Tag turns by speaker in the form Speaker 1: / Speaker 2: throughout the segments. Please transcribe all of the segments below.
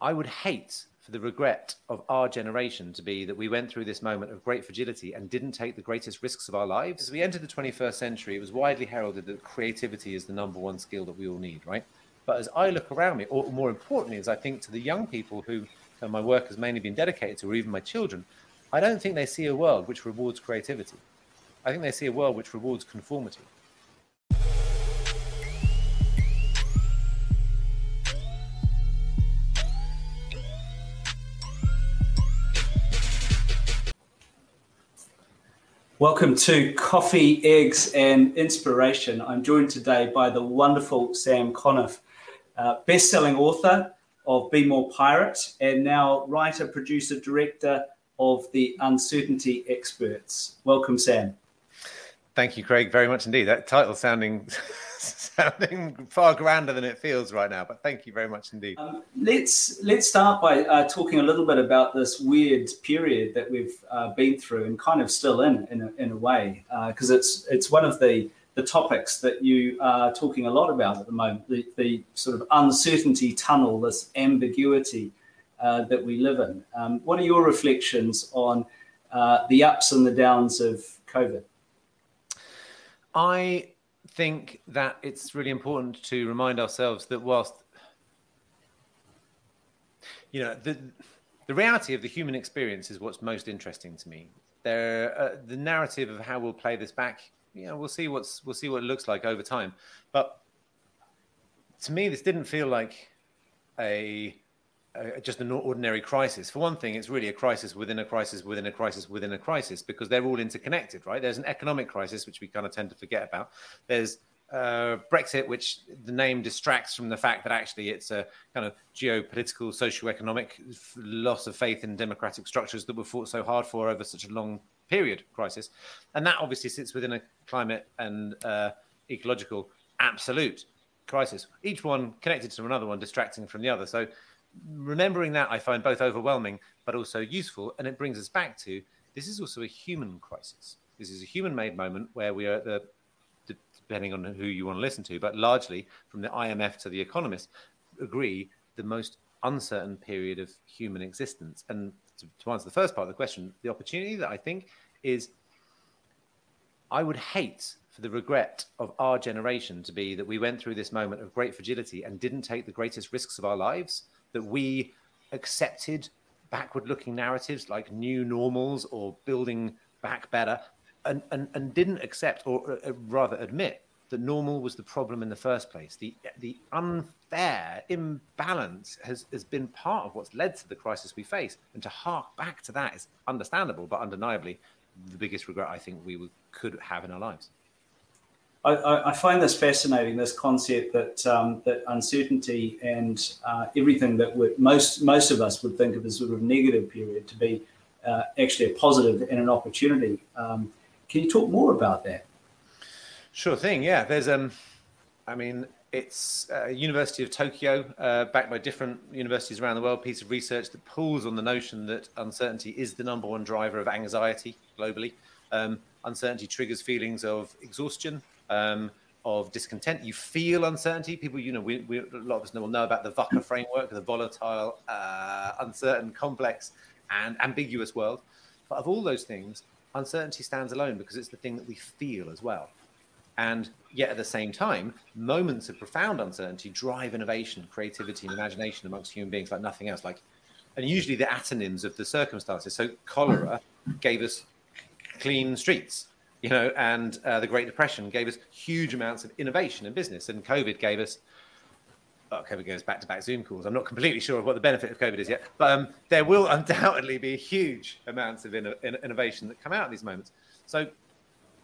Speaker 1: I would hate for the regret of our generation to be that we went through this moment of great fragility and didn't take the greatest risks of our lives. As we entered the 21st century, it was widely heralded that creativity is the number one skill that we all need, right? But as I look around me, or more importantly, as I think to the young people who my work has mainly been dedicated to, or even my children, I don't think they see a world which rewards creativity. I think they see a world which rewards conformity.
Speaker 2: Welcome to Coffee, Eggs, and Inspiration. I'm joined today by the wonderful Sam Conniff, uh, best selling author of Be More Pirate, and now writer, producer, director of The Uncertainty Experts. Welcome, Sam.
Speaker 1: Thank you, Craig, very much indeed. That title sounding sounding far grander than it feels right now. But thank you very much indeed. Um,
Speaker 2: let's let's start by uh, talking a little bit about this weird period that we've uh, been through and kind of still in in a, in a way because uh, it's it's one of the the topics that you are talking a lot about at the moment the, the sort of uncertainty tunnel this ambiguity uh, that we live in um, what are your reflections on uh, the ups and the downs of covid
Speaker 1: i think that it's really important to remind ourselves that whilst you know the the reality of the human experience is what's most interesting to me. There, uh, the narrative of how we'll play this back, you know, we'll see what's we'll see what it looks like over time. But to me, this didn't feel like a uh, just an ordinary crisis. For one thing, it's really a crisis within a crisis within a crisis within a crisis because they're all interconnected, right? There's an economic crisis, which we kind of tend to forget about. There's uh, Brexit, which the name distracts from the fact that actually it's a kind of geopolitical, socio-economic loss of faith in democratic structures that were fought so hard for over such a long period crisis. And that obviously sits within a climate and uh, ecological absolute crisis, each one connected to another one, distracting from the other. So remembering that I find both overwhelming but also useful. And it brings us back to this is also a human crisis. This is a human made moment where we are at the, depending on who you want to listen to, but largely from the IMF to the economists, agree the most uncertain period of human existence. And to, to answer the first part of the question, the opportunity that I think is I would hate for the regret of our generation to be that we went through this moment of great fragility and didn't take the greatest risks of our lives that we accepted backward looking narratives like new normals or building back better and, and, and didn't accept or uh, rather admit that normal was the problem in the first place. The, the unfair imbalance has, has been part of what's led to the crisis we face. And to hark back to that is understandable, but undeniably the biggest regret I think we would, could have in our lives.
Speaker 2: I, I, find this fascinating. This concept that um, that uncertainty and uh, everything that most most of us would think of as sort of negative period to be uh, actually a positive and an opportunity. Um, can you talk more about that?
Speaker 1: Sure thing. Yeah, there's um, I mean, it's uh, University of Tokyo, uh, backed by different universities around the world, piece of research that pulls on the notion that uncertainty is the number one driver of anxiety globally. Um, uncertainty triggers feelings of exhaustion, um, of discontent. You feel uncertainty. People, you know, we, we, a lot of us will know about the VUCA framework, the volatile, uh, uncertain, complex, and ambiguous world. But of all those things, uncertainty stands alone because it's the thing that we feel as well. And yet at the same time, moments of profound uncertainty drive innovation, creativity, and imagination amongst human beings like nothing else. Like, and usually the antonyms of the circumstances. So cholera gave us clean streets you know, and uh, the Great Depression gave us huge amounts of innovation in business, and COVID gave us. Oh, COVID goes back to back Zoom calls. I'm not completely sure of what the benefit of COVID is yet, but um, there will undoubtedly be huge amounts of in- in- innovation that come out of these moments. So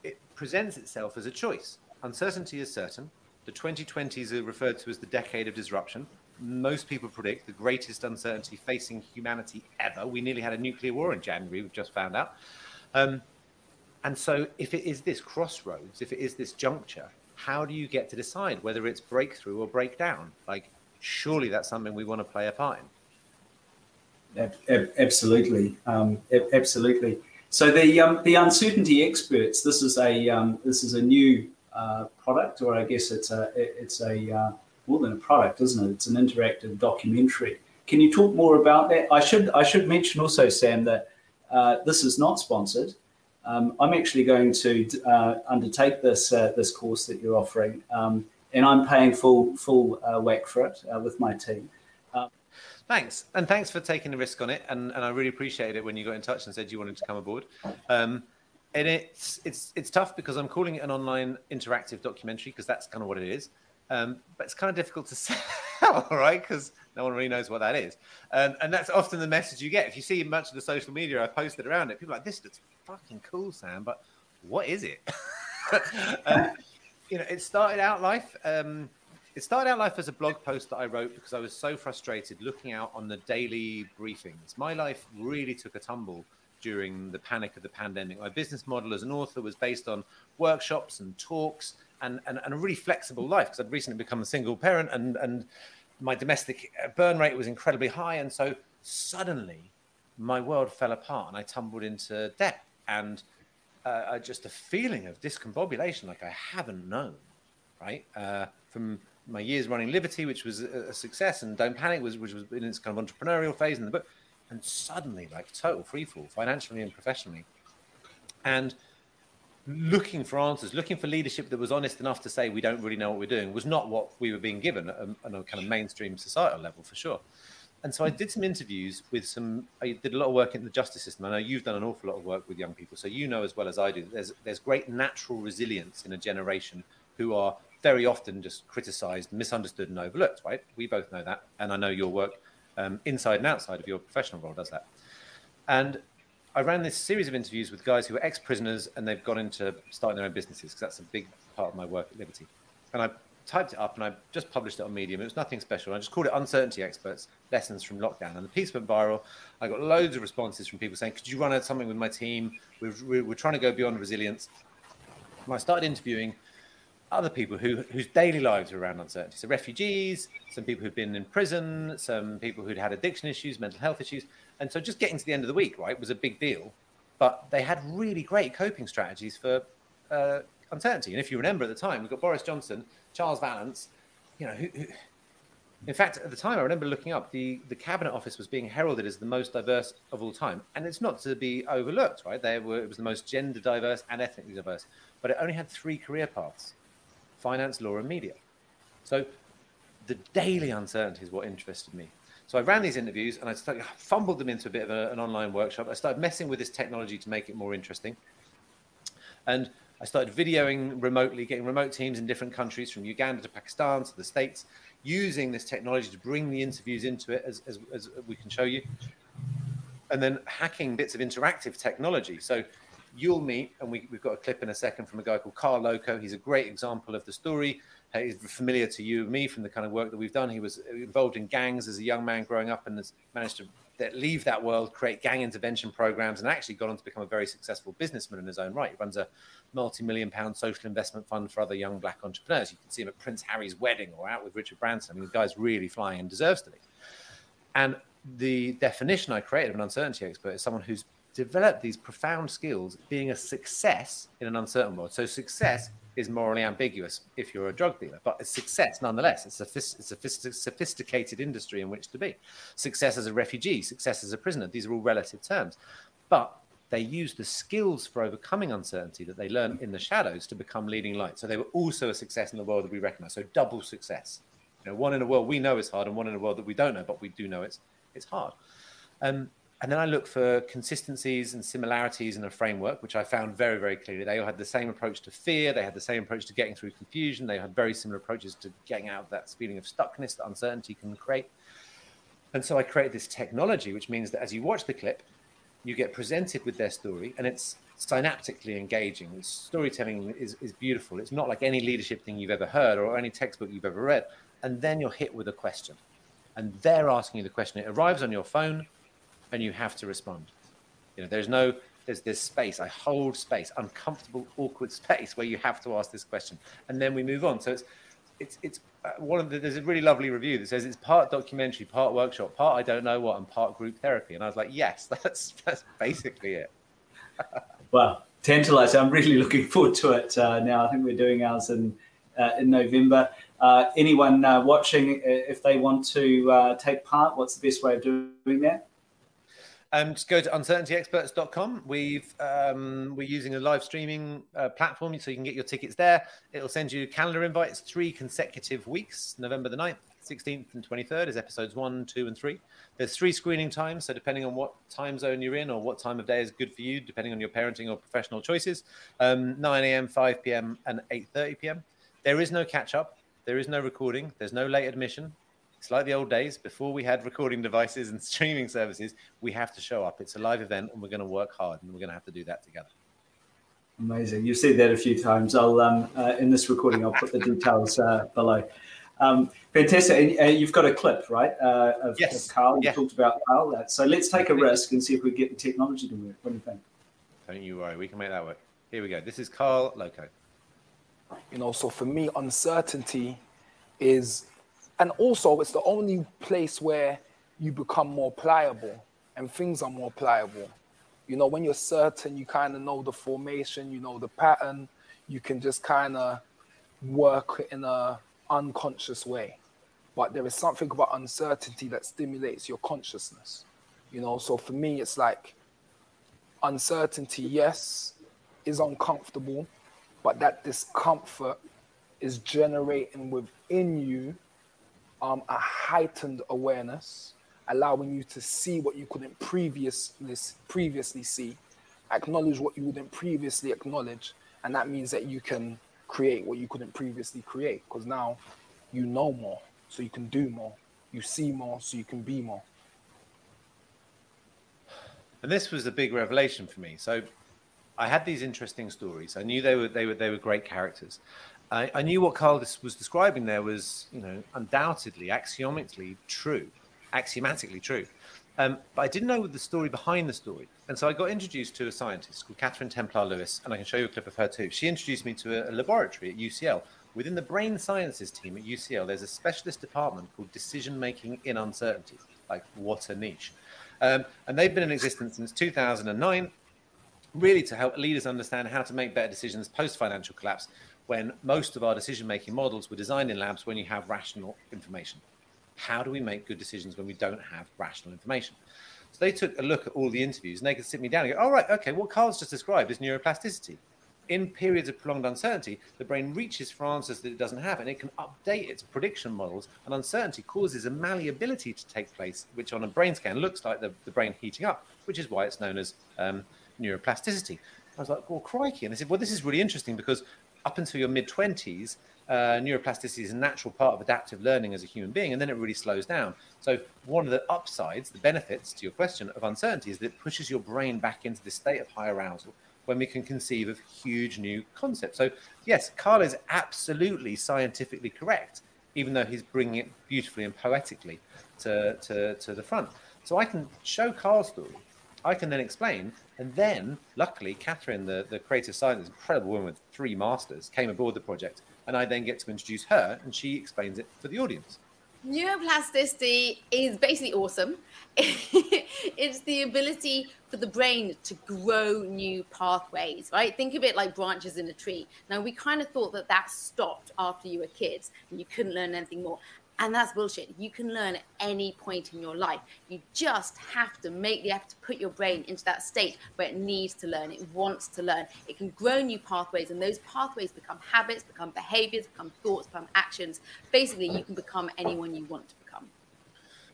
Speaker 1: it presents itself as a choice. Uncertainty is certain. The 2020s are referred to as the decade of disruption. Most people predict the greatest uncertainty facing humanity ever. We nearly had a nuclear war in January, we've just found out. Um, and so, if it is this crossroads, if it is this juncture, how do you get to decide whether it's breakthrough or breakdown? Like, surely that's something we want to play a part
Speaker 2: in. Absolutely, um, absolutely. So the um, the uncertainty experts. This is a um, this is a new uh, product, or I guess it's a it's a uh, more than a product, isn't it? It's an interactive documentary. can you talk more about that? I should I should mention also, Sam, that uh, this is not sponsored. Um, I'm actually going to uh, undertake this uh, this course that you're offering, um, and I'm paying full full uh, whack for it uh, with my team. Um,
Speaker 1: thanks, and thanks for taking the risk on it, and, and I really appreciate it when you got in touch and said you wanted to come aboard. Um, and it's it's it's tough because I'm calling it an online interactive documentary because that's kind of what it is. Um, but it's kind of difficult to sell, right? Because no one really knows what that is, and and that's often the message you get. If you see much of the social media I posted around it, people are like, "This looks fucking cool, Sam," but what is it? um, you know, it started out life. Um, it started out life as a blog post that I wrote because I was so frustrated looking out on the daily briefings. My life really took a tumble during the panic of the pandemic. My business model as an author was based on workshops and talks and, and, and a really flexible life because I'd recently become a single parent and, and my domestic burn rate was incredibly high. And so suddenly my world fell apart and I tumbled into debt and uh, just a feeling of discombobulation like I haven't known, right? Uh, from my years running Livity, which was a, success, and Don't Panic, was, which was in its kind of entrepreneurial phase in the book and suddenly like total freefall financially and professionally and looking for answers looking for leadership that was honest enough to say we don't really know what we're doing was not what we were being given on a kind of mainstream societal level for sure and so I did some interviews with some. I did a lot of work in the justice system. I know you've done an awful lot of work with young people, so you know as well as I do. There's there's great natural resilience in a generation who are very often just criticised, misunderstood, and overlooked. Right? We both know that, and I know your work um, inside and outside of your professional role does that. And I ran this series of interviews with guys who were ex-prisoners and they've gone into starting their own businesses because that's a big part of my work at Livity. And I typed it up and I just published it on Medium. It was nothing special. I just called it Uncertainty Experts Lessons from Lockdown. And the piece went viral. I got loads of responses from people saying, Could you run out something with my team? We're, we're trying to go beyond resilience. And I started interviewing other people who whose daily lives are around uncertainty. So refugees, some people who'd been in prison, some people who'd had addiction issues, mental health issues, and so just getting to the end of the week, right, was a big deal. But they had really great coping strategies for uh, uncertainty. And if you remember at the time, we've got Boris Johnson, Charles Vallance, you know, who, who, in fact, at the time, I remember looking up the, the cabinet office was being heralded as the most diverse of all time, and it's not to be overlooked, right? They were it was the most gender diverse and ethnically diverse, but it only had three career paths finance, law, and media. So the daily uncertainty is what interested me. So I ran these interviews and I started, fumbled them into a bit of a, an online workshop. I started messing with this technology to make it more interesting. And I started videoing remotely, getting remote teams in different countries from Uganda to Pakistan to the States, using this technology to bring the interviews into it as, as, as we can show you. And then hacking bits of interactive technology. So you'll meet, and we, have got a clip in a second from a guy called Karl Lokko. He's a great example of the story. He's familiar to you and me from the kind of work that we've done. He was involved in gangs as a young man growing up and has managed to leave that world, create gang intervention programs, and actually gone on to become a very successful businessman in his own right. He runs a multi-million pound social investment fund for other young black entrepreneurs. You can see him at Prince Harry's wedding or out with Richard Branson. I mean, the guy's really flying and deserves to be. And the definition I created of an uncertainty expert is someone who's developed these profound skills being a success in an uncertain world. So success is morally ambiguous if you're a drug dealer, but it's success nonetheless. It's a, it's a sophisticated industry in which to be. Success as a refugee, success as a prisoner, these are all relative terms. But they use the skills for overcoming uncertainty that they learn in the shadows to become leading lights. So they were also a success in the world that we recognize. So double success. You know, one in a world we know is hard and one in a world that we don't know, but we do know it's it's hard. Um, and then I look for consistencies and similarities in a framework, which I found very, very clearly. They all had the same approach to fear. They had the same approach to getting through confusion. They had very similar approaches to getting out of that feeling of stuckness that uncertainty can create. And so I created this technology, which means that as you watch the clip, you get presented with their story and it's synaptically engaging. The storytelling is, is beautiful. It's not like any leadership thing you've ever heard or any textbook you've ever read. And then you're hit with a question. And they're asking you the question. It arrives on your phone and you have to respond. You know, there's no there's this space. I hold space, uncomfortable, awkward space where you have to ask this question, and then we move on. So it's it's it's uh, one of the, there's a really lovely review that says it's part documentary, part workshop, part I don't know what, and part group therapy. And I was like, yes, that's that's basically it.
Speaker 2: well, tantalizing. I'm really looking forward to it uh, now. I think we're doing ours in uh, in November. Uh, anyone uh, watching, if they want to uh, take part, what's the best way of doing that?
Speaker 1: Um, just go to uncertaintyexperts.com. We've um, we're using a live streaming uh, platform, so you can get your tickets there. It'll send you calendar invites three consecutive weeks. November the 9th, 16th, and 23rd is episodes one, two, and three. There's three screening times, so depending on what time zone you're in or what time of day is good for you, depending on your parenting or professional choices, um, 9 a.m., 5 p.m., and 8:30 p.m. There is no catch up. There is no recording. There's no late admission. It's like the old days before we had recording devices and streaming services. We have to show up. It's a live event, and we're going to work hard, and we're going to have to do that together.
Speaker 2: Amazing. You've said that a few times. I'll um, uh, in this recording, I'll put the details uh, below. Um, fantastic. And, uh, you've got a clip, right? Uh, of,
Speaker 1: yes.
Speaker 2: Of Karl. You yeah. talked about Karl. Uh, so let's take a risk and see if we get the technology to work. What do you think?
Speaker 1: Don't you worry. We can make that work. Here we go. This is Karl Lokko.
Speaker 3: You know, so for me, uncertainty is and also it's the only place where you become more pliable and things are more pliable. You know, when you're certain, you kind of know the formation, you know the pattern, you can just kind of work in a unconscious way. But there is something about uncertainty that stimulates your consciousness. You know, so for me, it's like uncertainty, yes, is uncomfortable, but that discomfort is generating within you um, a heightened awareness, allowing you to see what you couldn't previously previously see, acknowledge what you wouldn't previously acknowledge, and that means that you can create what you couldn't previously create because now you know more, so you can do more, you see more, so you can be more.
Speaker 1: And this was a big revelation for me. So I had these interesting stories. I knew they were they were they were great characters, I, I knew what Karl was describing there was, you know, undoubtedly, axiomically true, axiomatically true. Um, but I didn't know the story behind the story. And so I got introduced to a scientist called Catherine Templar Lewis, and I can show you a clip of her too. She introduced me to a, a laboratory at UCL. Within the brain sciences team at UCL, there's a specialist department called decision making in uncertainty. Like, what a niche. Um, and they've been in existence since 2009, really to help leaders understand how to make better decisions post financial collapse when most of our decision making models were designed in labs when you have rational information. How do we make good decisions when we don't have rational information? So they took a look at all the interviews and they could sit me down and go, all right, okay, what Karl's just described is neuroplasticity. In periods of prolonged uncertainty, the brain reaches for answers that it doesn't have and it can update its prediction models. And uncertainty causes a malleability to take place, which on a brain scan looks like the, the brain heating up, which is why it's known as um, neuroplasticity. I was like, well, crikey. And they said, well, this is really interesting because up until your mid 20s, uh, neuroplasticity is a natural part of adaptive learning as a human being, and then it really slows down. So, one of the upsides, the benefits to your question of uncertainty, is that it pushes your brain back into this state of high arousal when we can conceive of huge new concepts. So, yes, Karl is absolutely scientifically correct, even though he's bringing it beautifully and poetically to, to, to the front. So, I can show Karl's story I can then explain. And then, luckily, Catherine, the, the creative scientist, incredible woman with three masters, came aboard the project. And I then get to introduce her, and she explains it for the audience.
Speaker 4: Neuroplasticity is basically awesome. it's the ability for the brain to grow new pathways, right? Think of it like branches in a tree. Now, we kind of thought that that stopped after you were kids and you couldn't learn anything more. And that's bullshit. You can learn at any point in your life. You just have to make the effort to put your brain into that state where it needs to learn, it wants to learn. It can grow new pathways, and those pathways become habits, become behaviors, become thoughts, become actions. Basically, you can become anyone you want to become.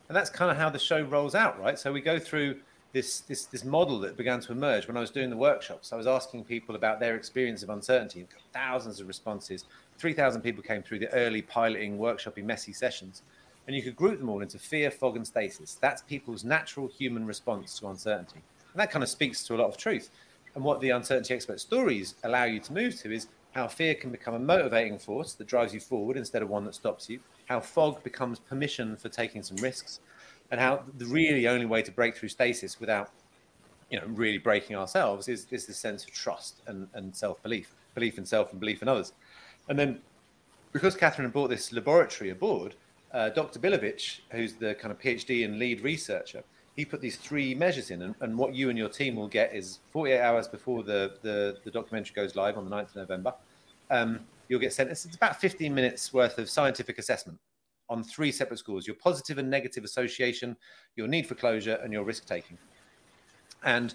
Speaker 1: And that's kind of how the show rolls out, right? So we go through this this this model that began to emerge when I was doing the workshops. I was asking people about their experience of uncertainty, thousands of responses 3,000 people came through the early piloting, workshopping, messy sessions. And you could group them all into fear, fog, and stasis. That's people's natural human response to uncertainty. And that kind of speaks to a lot of truth. And what the uncertainty expert stories allow you to move to is how fear can become a motivating force that drives you forward instead of one that stops you, how fog becomes permission for taking some risks, and how the really only way to break through stasis without you know really breaking ourselves is, is this sense of trust and, and self-belief belief in self and belief in others and then because catherine brought this laboratory aboard, uh, Dr. Bilovich, who's the kind of PhD and lead researcher, he put these three measures in. And, and what you and your team will get is 48 hours before the, the, the, documentary goes live on the 9th of November. Um, you'll get sent. It's about 15 minutes worth of scientific assessment on three separate scores: your positive and negative association, your need for closure, and your risk taking. And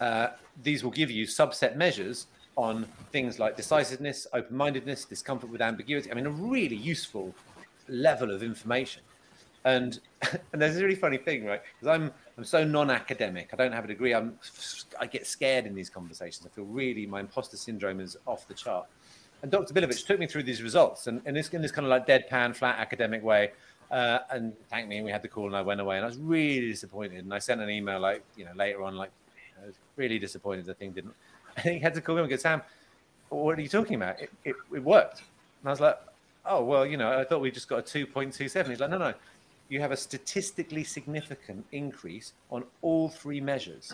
Speaker 1: uh, these will give you subset measures on things like decisiveness, open mindedness, discomfort with ambiguity. I mean, a really useful level of information. And and there's a really funny thing, right? Because I'm I'm so non-academic. I don't have a degree. I'm I get scared in these conversations. I feel really my imposter syndrome is off the chart. And Dr. Bilovich took me through these results, and, and this in this kind of like deadpan, flat academic way, uh, and thanked me. And we had the call, and I went away, and I was really disappointed. And I sent an email like you know later on, like I was really disappointed the thing didn't. I think he had to call me and go, Sam, what are you talking about? It, it, it worked. And I was like, oh well, you know, I thought we just got a two point two seven. He's like, no, no, you have a statistically significant increase on all three measures.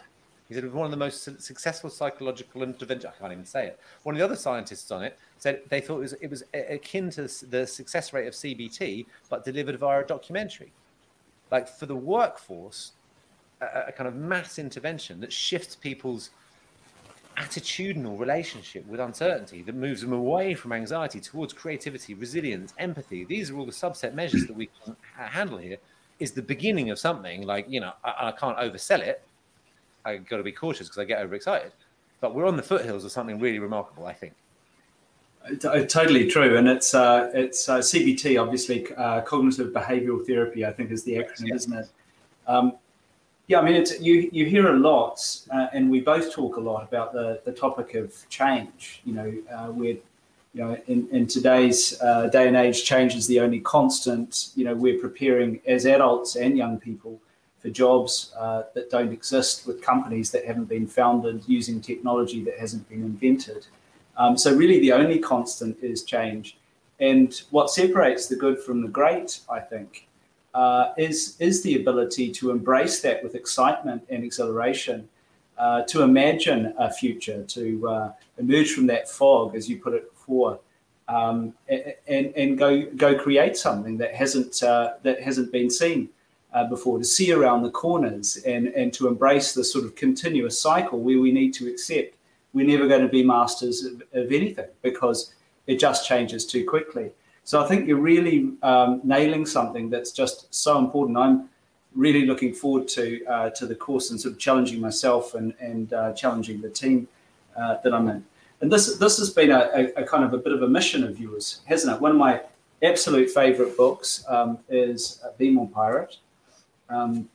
Speaker 1: He said it was one of the most successful psychological interventions. I can't even say it. One of the other scientists on it said they thought it was, it was akin to the success rate of CBT, but delivered via a documentary. Like for the workforce, a, a kind of mass intervention that shifts people's attitudinal relationship with uncertainty that moves them away from anxiety towards creativity, resilience, empathy. These are all the subset measures that we can handle here. Is the beginning of something like you know I, I can't oversell it. I got to be cautious because I get overexcited. But we're on the foothills of something really remarkable, I think.
Speaker 2: Uh, totally true, and it's uh, it's uh, CBT, obviously uh, cognitive behavioral therapy. I think is the acronym, yeah. isn't it? Um, yeah, I mean, it's you. You hear a lot, uh, and we both talk a lot about the the topic of change. You know, uh, we're you know in, in today's uh, day and age, change is the only constant. You know, we're preparing as adults and young people for jobs uh, that don't exist with companies that haven't been founded using technology that hasn't been invented. Um, so really, the only constant is change. And what separates the good from the great, I think, uh, is is the ability to embrace that with excitement and exhilaration, uh, to imagine a future, to uh, emerge from that fog, as you put it before, um, and and go go create something that hasn't uh, that hasn't been seen uh, before, to see around the corners, and and to embrace the sort of continuous cycle where we need to accept we're never going to be masters of, of anything because it just changes too quickly. So I think you're really um, nailing something that's just so important. I'm really looking forward to uh, to the course and sort of challenging myself and and uh, challenging the team uh, that I'm in. And this this has been a, a, kind of a bit of a mission of yours, hasn't it? One of my absolute favourite books um, is Be More Pirate. Um,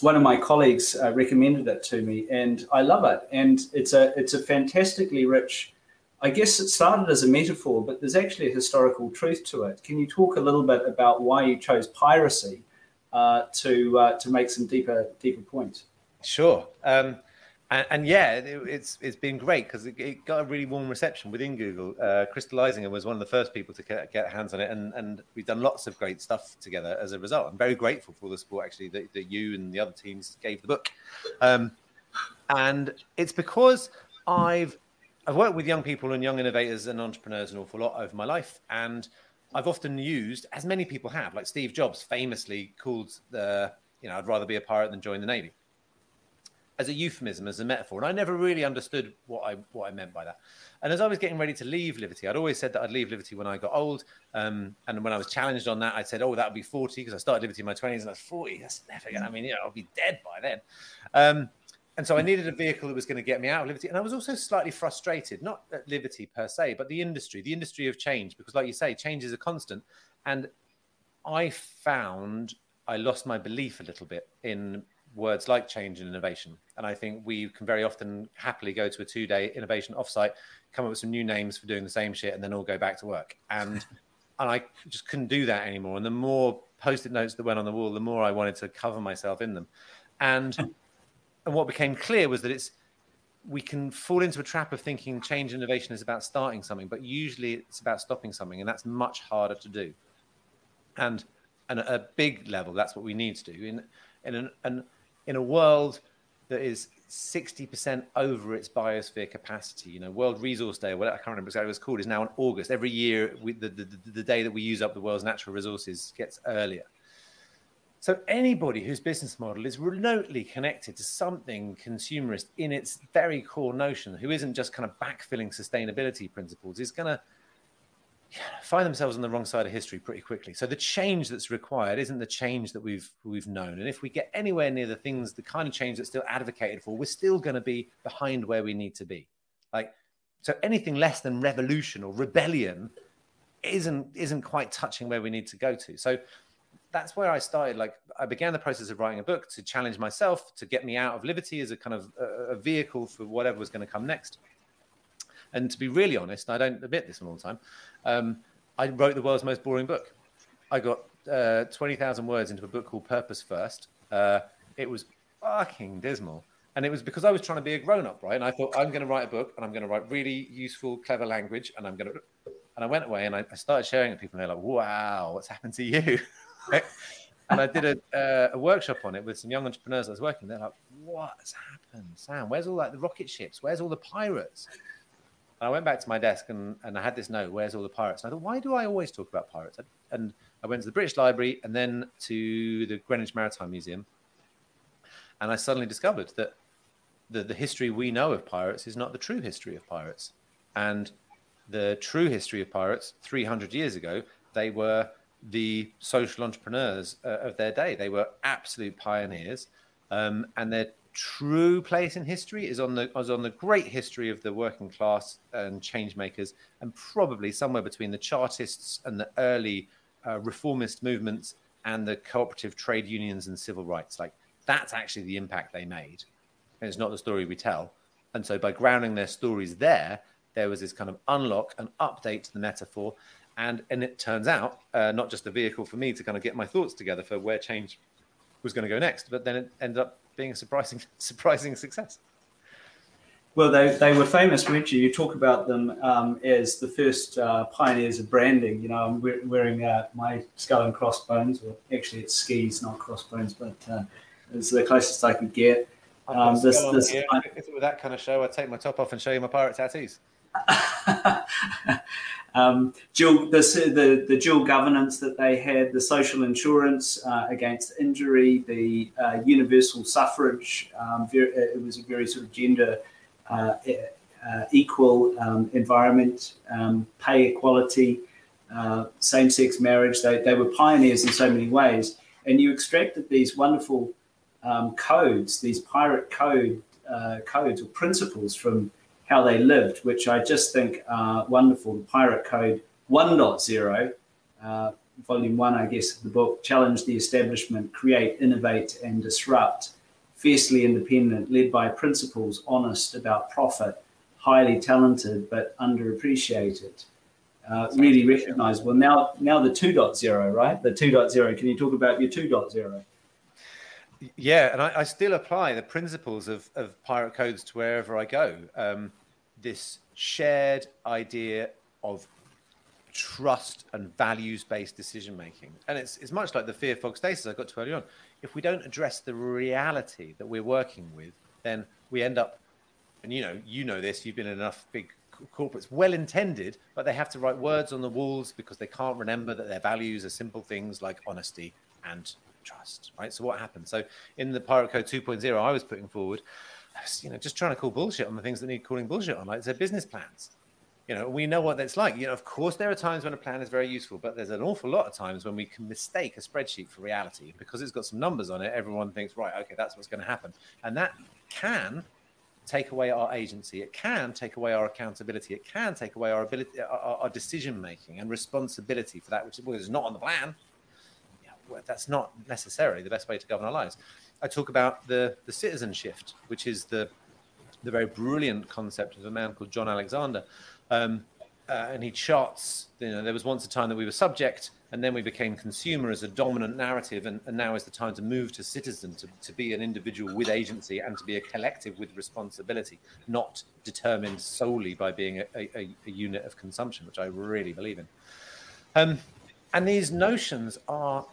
Speaker 2: one of my colleagues uh, recommended it to me, and I love it. And it's a it's a fantastically rich I guess it started as a metaphor, but there's actually a historical truth to it. Can you talk a little bit about why you chose piracy uh, to uh, to make some deeper deeper points?
Speaker 1: Sure. Um, and, and, yeah, it, it's it's been great because it, it, got a really warm reception within Google. Uh, was one of the first people to get, get, hands on it, and, and we've done lots of great stuff together as a result. I'm very grateful for the support actually that, that you and the other teams gave the book. Um, and it's because I've I've worked with young people and young innovators and entrepreneurs an awful lot over my life, and I've often used, as many people have, like Steve Jobs famously called the, you know, I'd rather be a pirate than join the navy, as a euphemism, as a metaphor, and I never really understood what I what I meant by that. And as I was getting ready to leave Livity, I'd always said that I'd leave Livity when I got old. Um, and when I was challenged on that, I said, "Oh, that would be 40," because I started Livity in my 20s, and I was 40. That's never. going. I mean, you know, I'll be dead by then. Um, and so I needed a vehicle that was going to get me out of Livity. And I was also slightly frustrated, not at Livity per se, but the industry, the industry of change, because like you say, change is a constant. And I found I lost my belief a little bit in words like change and innovation. And I think we can very often happily go to a two day innovation offsite, come up with some new names for doing the same shit, and then all go back to work. And and I just couldn't do that anymore. And the more post-it notes that went on the wall, the more I wanted to cover myself in them. And and what became clear was that it's we can fall into a trap of thinking change and innovation is about starting something, but usually it's about stopping something, and that's much harder to do. And and at a big level, that's what we need to do in in an, an in a world that is 60% over its biosphere capacity. You know, World Resource Day, whatever I can't remember exactly what it's called, is now in August. Every year, we, the, the, the day that we use up the world's natural resources gets earlier. So anybody whose business model is remotely connected to something consumerist in its very core notion, who isn't just kind of backfilling sustainability principles, is going to find themselves on the wrong side of history pretty quickly. So the change that's required isn't the change that we've we've known. And if we get anywhere near the things, the kind of change that's still advocated for, we're still going to be behind where we need to be. Like so, anything less than revolution or rebellion isn't isn't quite touching where we need to go to. So that's where I started. Like I began the process of writing a book to challenge myself, to get me out of Livity as a kind of a, a vehicle for whatever was going to come next. And to be really honest, I don't admit this all the time. Um, I wrote the world's most boring book. I got uh, 20,000 words into a book called Purpose First. Uh, it was fucking dismal. And it was because I was trying to be a grown up, right? And I thought, I'm going to write a book and I'm going to write really useful, clever language. And I'm going to. And I went away and I, I started sharing it with people. And they're like, wow, what's happened to you? and I did a, uh, a workshop on it with some young entrepreneurs I was working. They're like, "What's happened, Sam? Where's all like the rocket ships? Where's all the pirates?" And I went back to my desk and, and I had this note, Where's all the pirates? And I thought, Why do I always talk about pirates? And I went to the British Library and then to the Greenwich Maritime Museum. And I suddenly discovered that the, the history we know of pirates is not the true history of pirates. And the true history of pirates, 300 years ago, they were the social entrepreneurs uh, of their day. They were absolute pioneers. Um, and their true place in history is on the is on the great history of the working class and change makers, and probably somewhere between the Chartists and the early uh, reformist movements and the cooperative trade unions and civil rights. Like that's actually the impact they made, and it's not the story we tell. And so by grounding their stories there, there was this kind of unlock and update to the metaphor. And, and it turns out uh, not just a vehicle for me to kind of get my thoughts together for where change was going to go next, but then it ended up being a surprising surprising success.
Speaker 2: Well, they, they were famous, weren't you? You talk about them um, as the first uh, pioneers of branding. You know, I'm wearing uh, my skull and crossbones, or actually it's skis, not crossbones, but uh, it's the closest I could get.
Speaker 1: Um, this, this, if it were that kind of show, I'd take my top off and show you my pirate tattoos.
Speaker 2: um, dual, the, the, the, dual governance that they had, the social insurance uh, against injury, the uh, universal suffrage. Um, very, uh, it was a very sort of gender uh, uh equal um, environment, um, pay equality, uh, same sex marriage. They, they were pioneers in so many ways. And you extracted these wonderful um, codes, these pirate code codes or principles from how they lived, which I just think are wonderful. The Pirate Code 1.0, uh, volume one, I guess, of the book, challenge the establishment, create, innovate, and disrupt. Fiercely independent, led by principles, honest about profit, highly talented but underappreciated. Uh, really recognizable. Now, now the 2.0, right? The 2.0. Can you talk about your 2.0?
Speaker 1: Yeah, and I, I, still apply the principles of, of pirate codes to wherever I go. Um, this shared idea of trust and values based decision making. And it's, it's much like the fear fog stasis I got to early on. If we don't address the reality that we're working with, then we end up, and you know, you know this, you've been in enough big corporates, well intended, but they have to write words on the walls because they can't remember that their values are simple things like honesty and trust, right? So what happened? So in the Pirate Code 2.0 I was putting forward, I was, you know, just trying to call bullshit on the things that need calling bullshit on, like their business plans. You know, we know what that's like. You know, of course, there are times when a plan is very useful, but there's an awful lot of times when we can mistake a spreadsheet for reality because it's got some numbers on it. Everyone thinks, right, okay, that's what's going to happen, and that can take away our agency. It can take away our accountability. It can take away our ability, our, our decision making and responsibility for that which is not on the plan that's not necessarily the best way to govern our lives. I talk about the the citizen shift, which is the the very brilliant concept of a man called Jon Alexander, um, uh, and he charts. You know, there was once a time that we were subject, and then we became consumer as a dominant narrative, and, and now is the time to move to citizen, to, to be an individual with agency, and to be a collective with responsibility, not determined solely by being a, a, a unit of consumption, which I really believe in. Um, and these notions are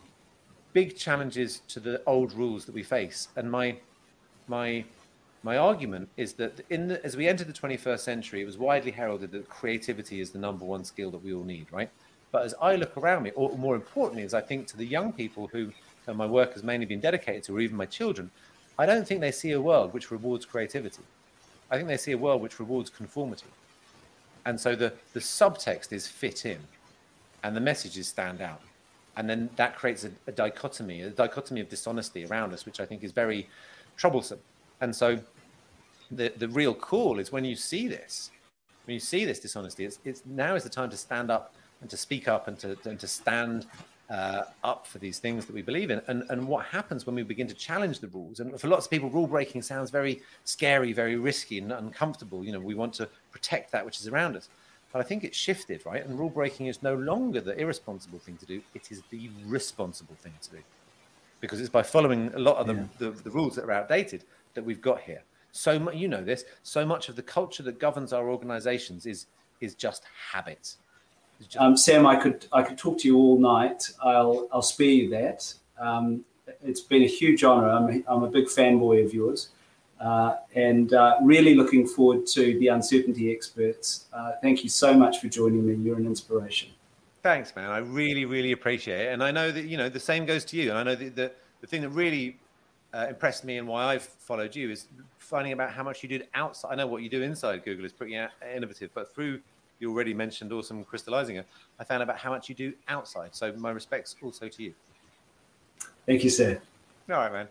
Speaker 1: big challenges to the old rules that we face. And my my my argument is that in the, as we enter the 21st century, it was widely heralded that creativity is the number one skill that we all need, right? But as I look around me, or more importantly, as I think to the young people who my work has mainly been dedicated to, or even my children, I don't think they see a world which rewards creativity. I think they see a world which rewards conformity. And so the, the subtext is fit in. and the messages stand out. And then that creates a, a dichotomy, a dichotomy of dishonesty around us, which I think is very troublesome. And so the, the real call is when you see this, when you see this dishonesty, it's, it's now is the time to stand up and to speak up and to, and to stand uh, up for these things that we believe in. And, and what happens when we begin to challenge the rules? And for lots of people, rule breaking sounds very scary, very risky, and uncomfortable. You know, we want to protect that which is around us. But I think it's shifted, right? And rule breaking is no longer the irresponsible thing to do, it is the responsible thing to do. Because it's by following a lot of the, yeah. the, the rules that are outdated that we've got here. So much, you know this. So much of the culture that governs our organisations is is just habit.
Speaker 2: Just... Um, Sam, I could I could talk to you all night. I'll I'll spare you that. Um, it's been a huge honour. I'm I'm a big fanboy of yours. Uh, and uh, really looking forward to the uncertainty experts. Uh, thank you so much for joining me. You're an inspiration.
Speaker 1: Thanks, man. I really, really appreciate it. And I know that, you know, the same goes to you. And I know that the, the thing that really uh, impressed me and why I've followed you is finding about how much you did outside. I know what you do inside Google is pretty innovative, but through you already mentioned awesome crystallizing it, I found about how much you do outside. So my respects also to you.
Speaker 2: Thank you, sir.
Speaker 1: All right, man.